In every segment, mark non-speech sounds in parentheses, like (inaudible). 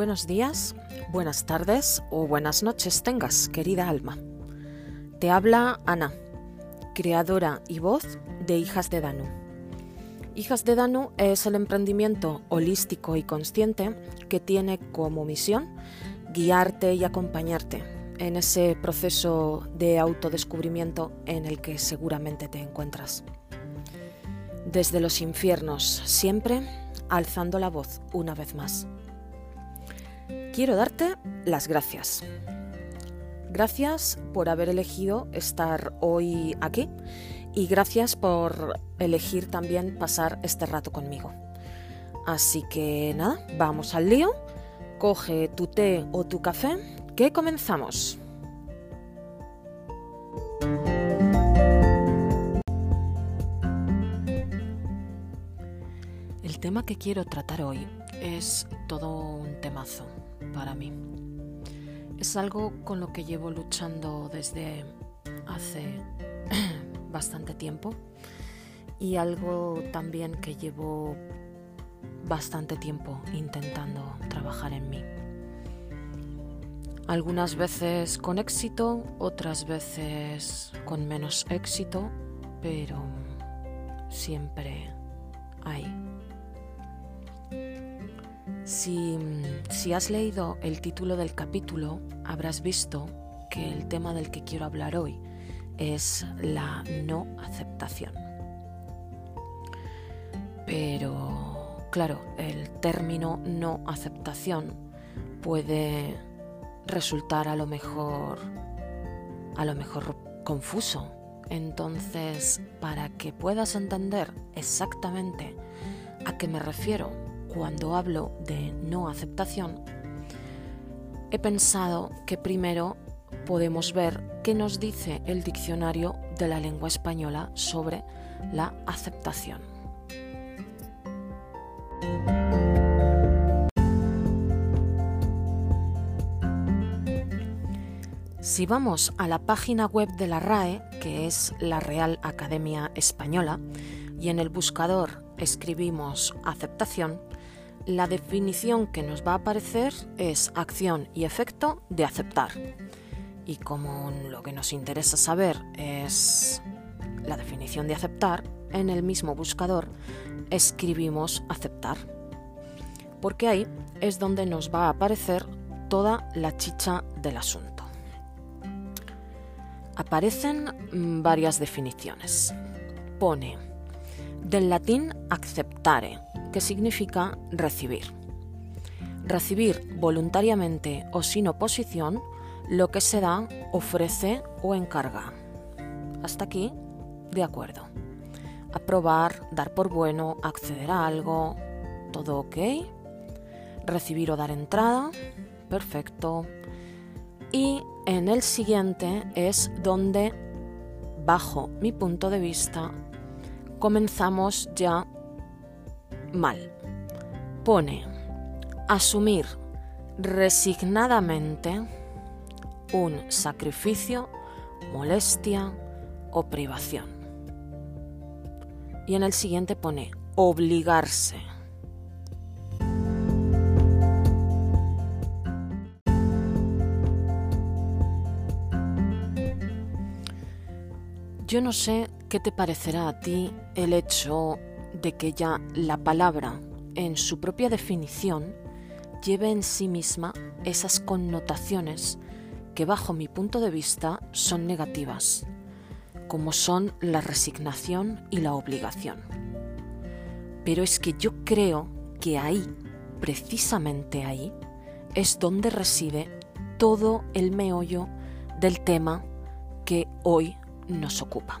Buenos días, buenas tardes o buenas noches tengas, querida alma. Te habla Ana, creadora y voz de Hijas de Danu. Hijas de Danu es el emprendimiento holístico y consciente que tiene como misión guiarte y acompañarte en ese proceso de autodescubrimiento en el que seguramente te encuentras. Desde los infiernos, siempre alzando la voz una vez más. Quiero darte las gracias. Gracias por haber elegido estar hoy aquí y gracias por elegir también pasar este rato conmigo. Así que nada, vamos al lío. Coge tu té o tu café, que comenzamos. El tema que quiero tratar hoy es todo un temazo para mí. Es algo con lo que llevo luchando desde hace (clears throat) bastante tiempo y algo también que llevo bastante tiempo intentando trabajar en mí. Algunas veces con éxito, otras veces con menos éxito, pero siempre hay si, has leído el título del capítulo, habrás visto que el tema del que quiero hablar hoy es la no aceptación. Pero, claro, el término no aceptación puede resultar a lo mejor a lo mejor confuso. Entonces, para que puedas entender exactamente a qué me refiero cuando hablo de no aceptación, he pensado que primero podemos ver qué nos dice el diccionario de la lengua española sobre la aceptación. Si vamos a la página web de la RAE, que es la Real Academia Española, y en el buscador escribimos aceptación, la definición que nos va a aparecer es acción y efecto de aceptar. Y como lo que nos interesa saber es la definición de aceptar, en el mismo buscador escribimos aceptar. Porque ahí es donde nos va a aparecer toda la chicha del asunto. Aparecen varias definiciones. Pone del latín acceptare, que significa recibir. Recibir voluntariamente o sin oposición lo que se da, ofrece o encarga. Hasta aquí, de acuerdo. Aprobar, dar por bueno, acceder a algo, todo ok. Recibir o dar entrada, perfecto. Y en el siguiente es donde, bajo mi punto de vista, comenzamos ya mal. Pone asumir resignadamente un sacrificio, molestia o privación. Y en el siguiente pone obligarse. Yo no sé qué te parecerá a ti el hecho de que ya la palabra, en su propia definición, lleve en sí misma esas connotaciones que bajo mi punto de vista son negativas, como son la resignación y la obligación. Pero es que yo creo que ahí, precisamente ahí, es donde reside todo el meollo del tema que hoy nos ocupa.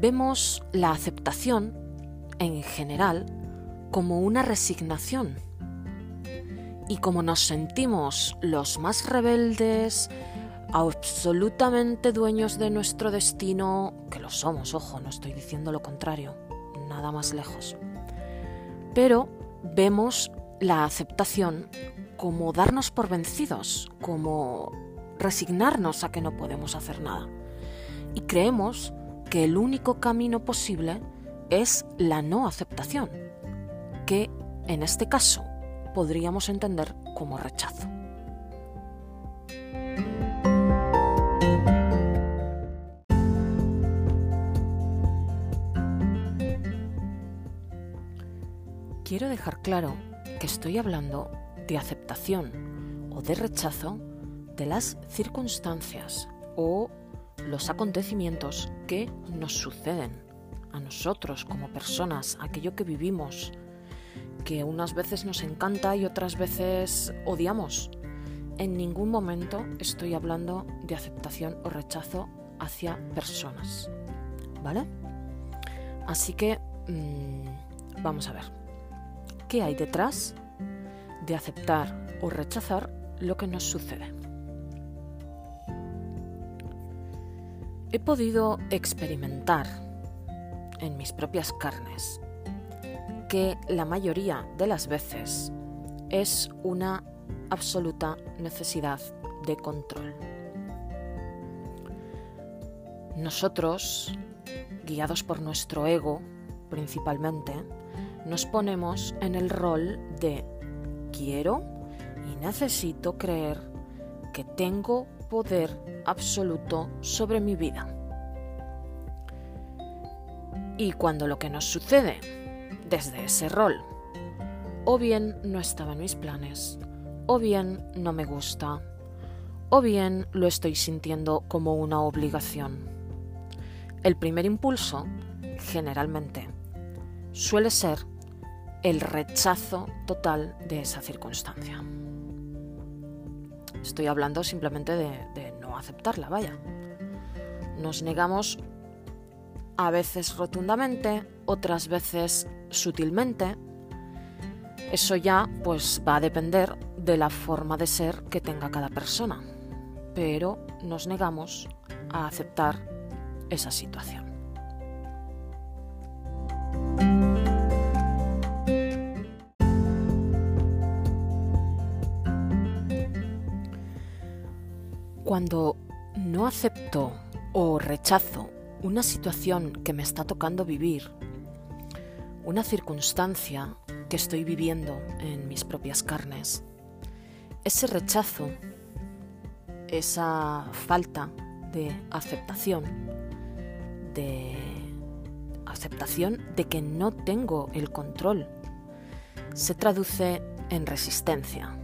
Vemos la aceptación, en general, como una resignación. Y como nos sentimos los más rebeldes, absolutamente dueños de nuestro destino, que lo somos, ojo, no estoy diciendo lo contrario, nada más lejos. Pero vemos la aceptación como darnos por vencidos, como resignarnos a que no podemos hacer nada. Y creemos que el único camino posible es la no aceptación, que en este caso podríamos entender como rechazo. Quiero dejar claro que estoy hablando de aceptación o de rechazo de las circunstancias o los acontecimientos nos suceden a nosotros como personas, aquello que vivimos, que unas veces nos encanta y otras veces odiamos. En ningún momento estoy hablando de aceptación o rechazo hacia personas. ¿Vale? Así que mm, vamos a ver. ¿Qué hay detrás de aceptar o rechazar lo que nos sucede? He podido experimentar en mis propias carnes que la mayoría de las veces es una absoluta necesidad de control. Nosotros, guiados por nuestro ego principalmente, nos ponemos en el rol de quiero y necesito creer que tengo poder absoluto sobre mi vida. Y cuando lo que nos sucede desde ese rol. O bien no estaba en mis planes, o bien no me gusta, o bien lo estoy sintiendo como una obligación. El primer impulso, generalmente, suele ser el rechazo total de esa circunstancia. Estoy hablando simplemente de, no aceptarla, vaya. Nos negamos a veces rotundamente, otras veces sutilmente. Eso ya pues va a depender de la forma de ser que tenga cada persona, pero nos negamos a aceptar esa situación. Cuando no acepto o rechazo una situación que me está tocando vivir, una circunstancia que estoy viviendo en mis propias carnes, ese rechazo, esa falta de aceptación, de aceptación de que no tengo el control, se traduce en resistencia.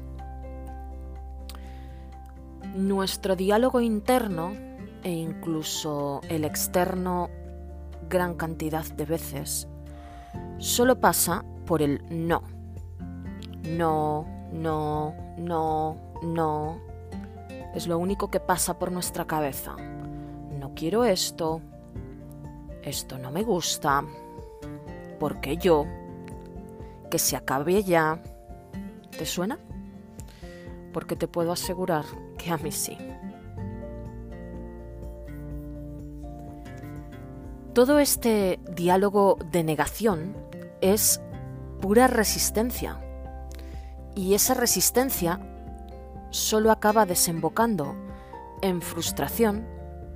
Nuestro diálogo interno e incluso el externo gran cantidad de veces solo pasa por el no. No, no, no, no. Es lo único que pasa por nuestra cabeza. No quiero esto. Esto no me gusta. Porque yo. Que se acabe ya. ¿Te suena? Porque te puedo asegurar Todo este diálogo de negación es pura resistencia y esa resistencia solo acaba desembocando en frustración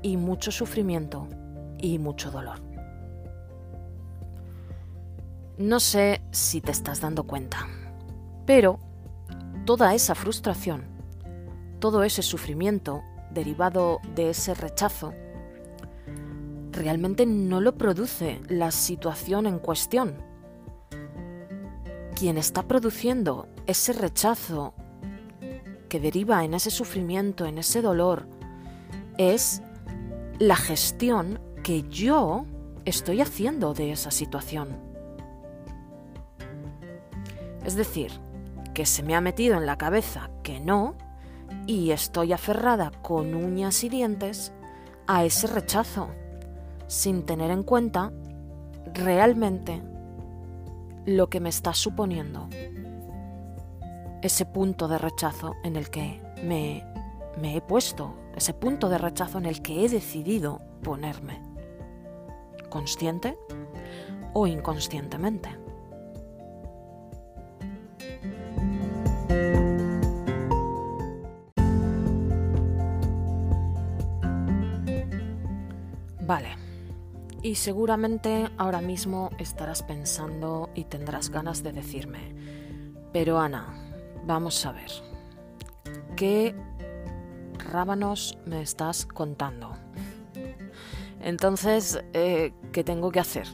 y mucho sufrimiento y mucho dolor. No sé si te estás dando cuenta, pero toda esa frustración, todo ese sufrimiento derivado de ese rechazo, realmente no lo produce la situación en cuestión. Quien está produciendo ese rechazo que deriva en ese sufrimiento, en ese dolor, es la gestión que yo estoy haciendo de esa situación. Es decir, que se me ha metido en la cabeza que no y estoy aferrada con uñas y dientes a ese rechazo sin tener en cuenta realmente lo que me está suponiendo ese punto de rechazo en el que me, he puesto, ese punto de rechazo en el que he decidido ponerme, consciente o inconscientemente. Vale, Y seguramente ahora mismo estarás pensando y tendrás ganas de decirme, pero Ana, vamos a ver, ¿qué rábanos me estás contando? Entonces, eh, ¿qué tengo que hacer?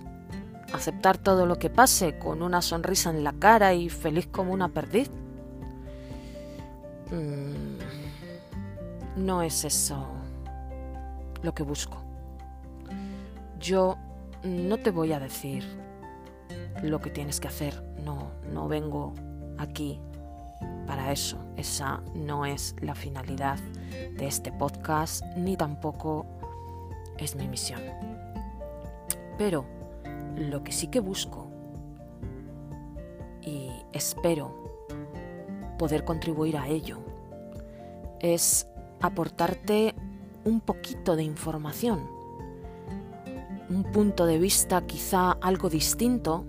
¿Aceptar todo lo que pase con una sonrisa en la cara y feliz como una perdiz? Mm, no es eso lo que busco. Yo no te voy a decir lo que tienes que hacer. No, no vengo aquí para eso. Esa no es la finalidad de este podcast, ni tampoco es mi misión. Pero lo que sí que busco y espero poder contribuir a ello es aportarte un poquito de información, un punto de vista quizá algo distinto,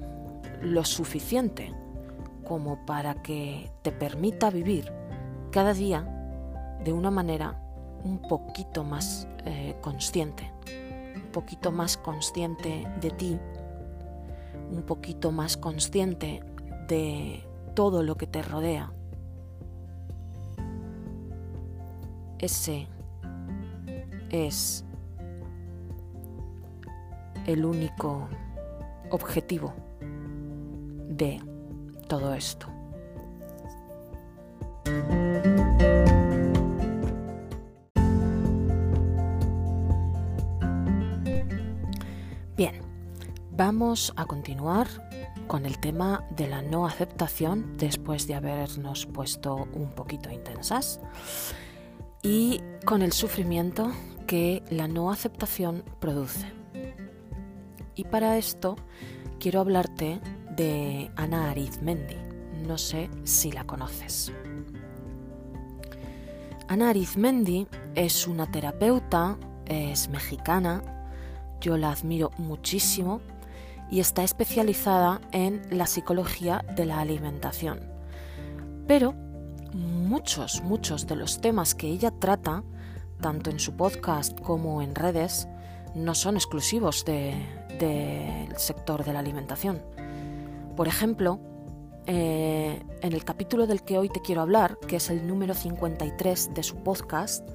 lo suficiente como para que te permita vivir cada día de una manera un poquito más eh, consciente, un poquito más consciente de ti, un poquito más consciente de todo lo que te rodea. Ese es el único objetivo de todo esto. Bien, vamos a continuar con el tema de la no aceptación después de habernos puesto un poquito intensas y con el sufrimiento que la no aceptación produce. Y para esto quiero hablarte de Ana Arizmendi. No sé si la conoces. Ana Arizmendi es una terapeuta, es mexicana, yo la admiro muchísimo y está especializada en la psicología de la alimentación. Pero muchos, muchos de los temas que ella trata, tanto en su podcast como en redes, no son exclusivos del sector de la alimentación. Por ejemplo, eh, en el capítulo del que hoy te quiero hablar, que es el número 53 de su podcast,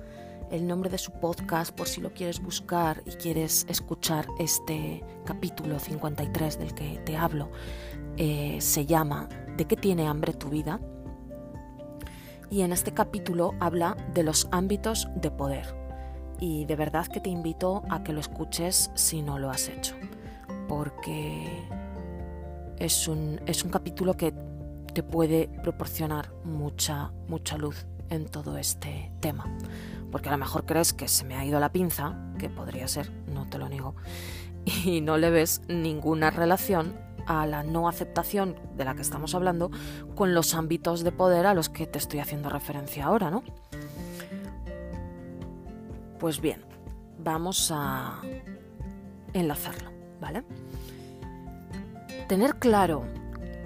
el nombre de su podcast por si lo quieres buscar y quieres escuchar este capítulo 53 del que te hablo, eh, se llama ¿De qué tiene hambre tu vida? y en este capítulo habla de los ámbitos de poder. Y de verdad que te invito a que lo escuches si no lo has hecho, porque es un, es un capítulo que te puede proporcionar mucha, mucha luz en todo este tema. Porque a lo mejor crees que se me ha ido la pinza, que podría ser, no te lo niego, y no le ves ninguna relación a la no aceptación de la que estamos hablando con los ámbitos de poder a los que te estoy haciendo referencia ahora, ¿no? Pues bien, vamos a enlazarlo, ¿vale? Tener claro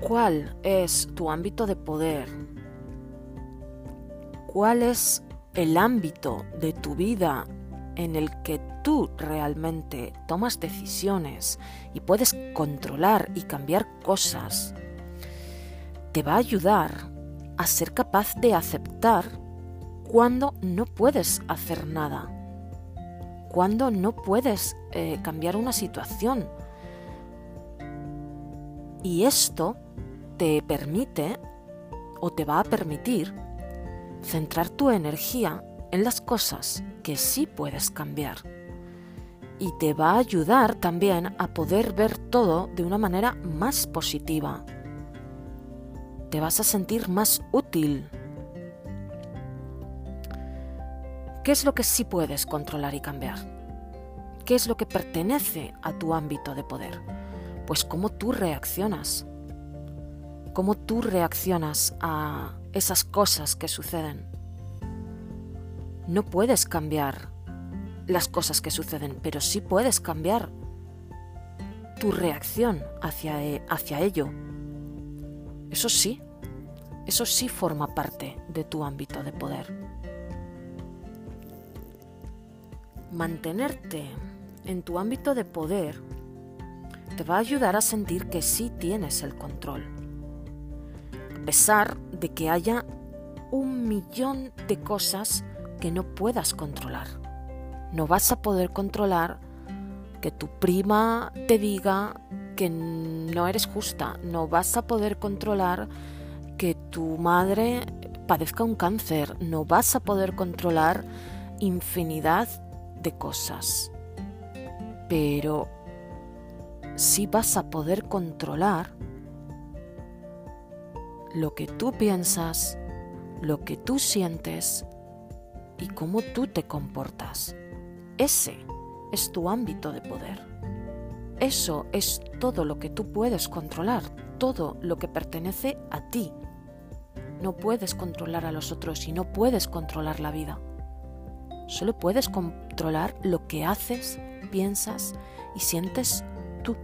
cuál es tu ámbito de poder, cuál es el ámbito de tu vida en el que tú realmente tomas decisiones y puedes controlar y cambiar cosas, te va a ayudar a ser capaz de aceptar cuando no puedes hacer nada, cuando no puedes eh, cambiar una situación. Y esto te permite o te va a permitir centrar tu energía en las cosas que sí puedes cambiar. Y te va a ayudar también a poder ver todo de una manera más positiva. Te vas a sentir más útil. ¿Qué es lo que sí puedes controlar y cambiar? ¿Qué es lo que pertenece a tu ámbito de poder? Pues cómo tú reaccionas. Cómo tú reaccionas a esas cosas que suceden no puedes cambiar las cosas que suceden, pero sí puedes cambiar tu reacción hacia, e, hacia ello. Eso sí, eso sí forma parte de tu ámbito de poder. Mantenerte en tu ámbito de poder te va a ayudar a sentir que sí tienes el control. A pesar de que haya un millón de cosas que no puedas controlar. No vas a poder controlar que tu prima te diga que no eres justa. No vas a poder controlar que tu madre padezca un cáncer. No vas a poder controlar infinidad cosas. Pero sí vas a poder controlar lo que tú piensas, lo que tú sientes y cómo tú te comportas. Ese es tu ámbito de poder. Eso es todo lo que tú puedes controlar, todo lo que pertenece a ti. No puedes controlar a los otros y no puedes controlar la vida. Solo puedes controlar lo que haces, piensas y sientes tú.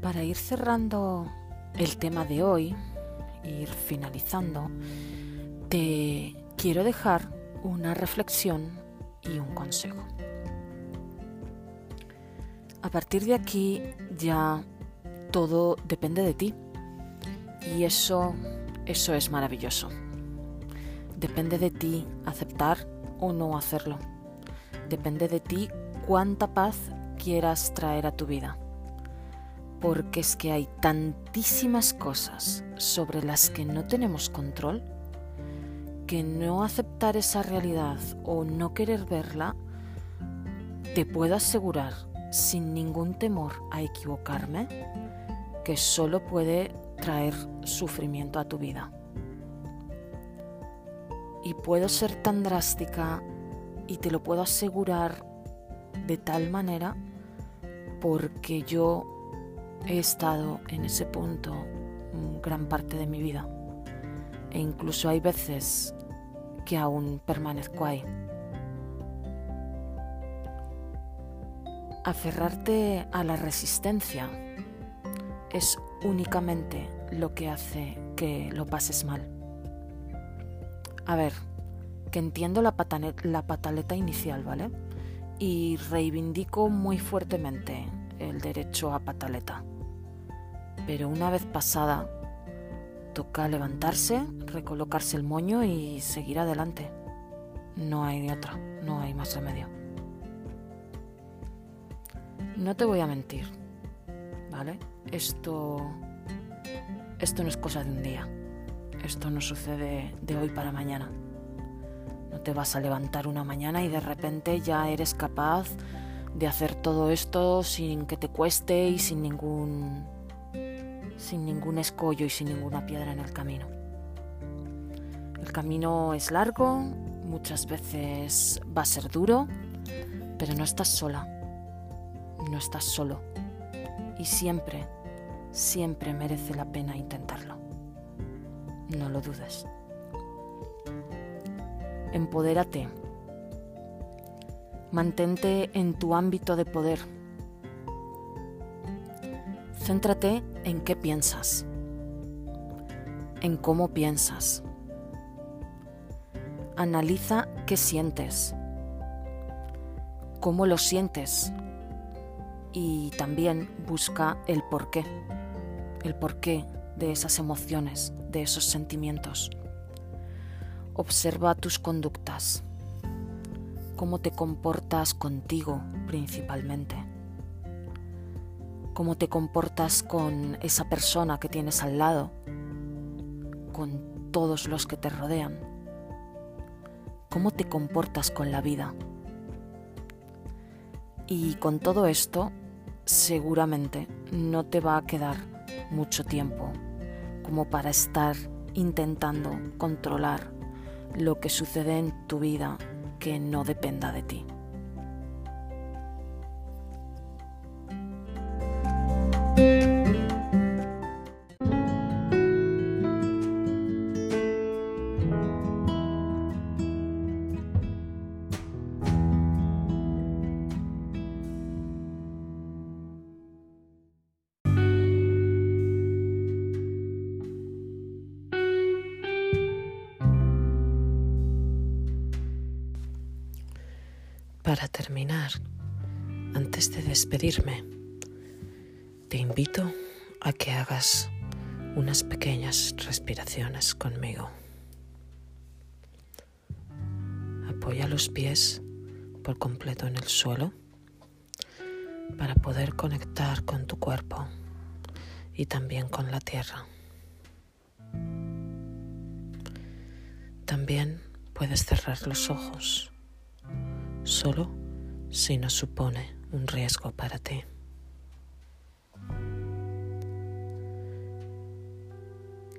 Para ir cerrando el tema de hoy, ir finalizando, te quiero dejar una reflexión y un consejo. A partir de aquí ya todo depende de ti y eso eso es maravilloso. Depende de ti aceptar o no hacerlo. Depende de ti cuánta paz quieras traer a tu vida porque es que hay tantísimas cosas sobre las que no tenemos control que no aceptar esa realidad o no querer verla, te puedo asegurar sin ningún temor a equivocarme que solo puede traer sufrimiento a tu vida. Y puedo ser tan drástica y te lo puedo asegurar de tal manera porque yo He estado en ese punto gran parte de mi vida e incluso hay veces que aún permanezco ahí. Aferrarte a la resistencia es únicamente lo que hace que lo pases mal. A ver, que entiendo la, la pataleta inicial, ¿vale? Y reivindico muy fuertemente el derecho a pataleta pero una vez pasada, toca levantarse, recolocarse el moño y seguir adelante. No hay otra, no hay más remedio. No te voy a mentir, ¿vale? Esto esto no es cosa de un día. Esto no sucede de hoy para mañana. No te vas a levantar una mañana y de repente ya eres capaz de hacer todo esto sin que te cueste y sin ningún sin ningún escollo y sin ninguna piedra en el camino. El camino es largo, muchas veces va a ser duro, pero no estás sola, no estás solo y siempre, siempre merece la pena intentarlo. No lo dudes. Empodérate. Mantente en tu ámbito de poder Céntrate en qué piensas, en cómo piensas. Analiza qué sientes, cómo lo sientes y también busca el porqué, el porqué de esas emociones, de esos sentimientos. Observa tus conductas, cómo te comportas contigo principalmente cómo te comportas con esa persona que tienes al lado, con todos los que te rodean, cómo te comportas con la vida. Y con todo esto, seguramente no te va a quedar mucho tiempo como para estar intentando controlar lo que sucede en tu vida que no dependa de ti. Para terminar, antes de despedirme, te invito a que hagas unas pequeñas respiraciones conmigo. Apoya los pies por completo en el suelo para poder conectar con tu cuerpo y también con la tierra. También puedes cerrar los ojos, solo si no supone un riesgo para ti.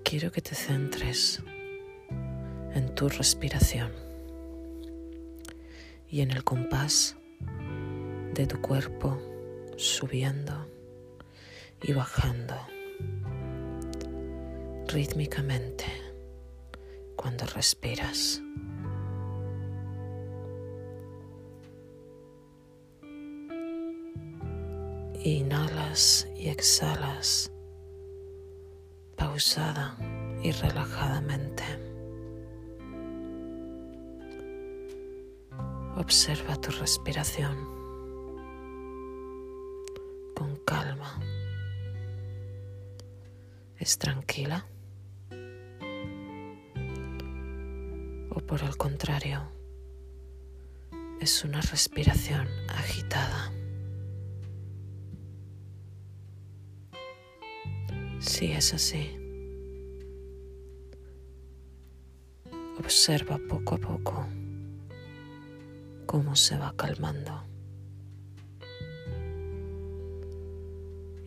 Quiero que te centres en tu respiración y en el compás de tu cuerpo subiendo y bajando rítmicamente cuando respiras. Inhalas y exhalas pausada y relajadamente. Observa tu respiración con calma. ¿Es tranquila? ¿O por el contrario, es una respiración agitada? Si es así, observa poco a poco cómo se va calmando.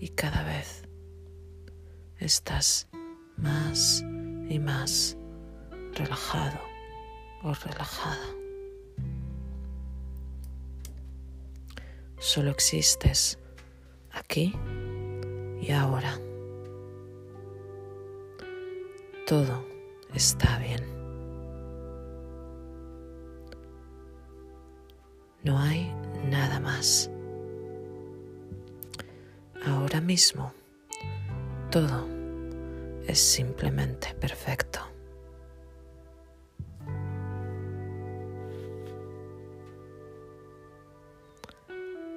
Y cada vez estás más y más relajado o relajada. Solo existes aquí y ahora. Todo está bien. No hay nada más. Ahora mismo todo es simplemente perfecto.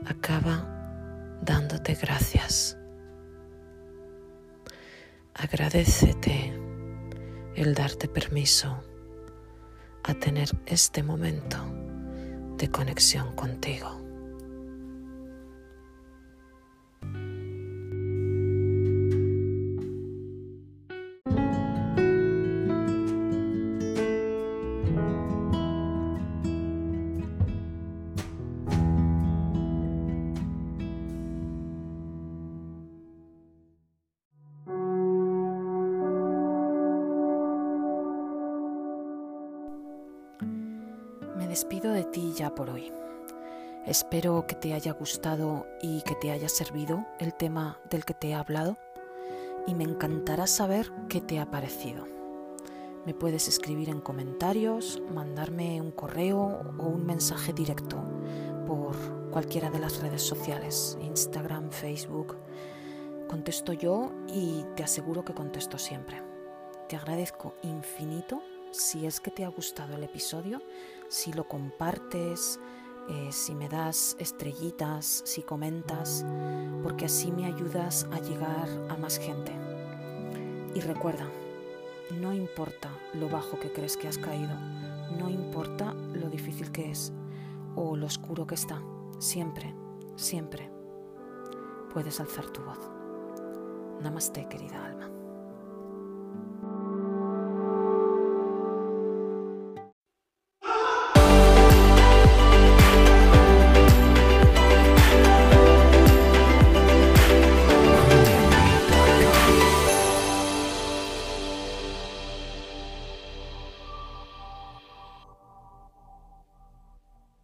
Acaba dándote gracias. Agradecete el darte permiso a tener este momento de conexión contigo. Despido de ti ya por hoy. Espero que te haya gustado y que te haya servido el tema del que te he hablado y me encantará saber qué te ha parecido. Me puedes escribir en comentarios, mandarme un correo o un mensaje directo por cualquiera de las redes sociales, Instagram, Facebook. Contesto yo y te aseguro que contesto siempre. Te agradezco infinito si es que te ha gustado el episodio, si lo compartes, eh, si me das estrellitas, si comentas, porque así me ayudas a llegar a más gente. Y recuerda, no importa lo bajo que crees que has caído, no importa lo difícil que es o lo oscuro que está, siempre, siempre puedes alzar tu voz. Namaste, querida alma.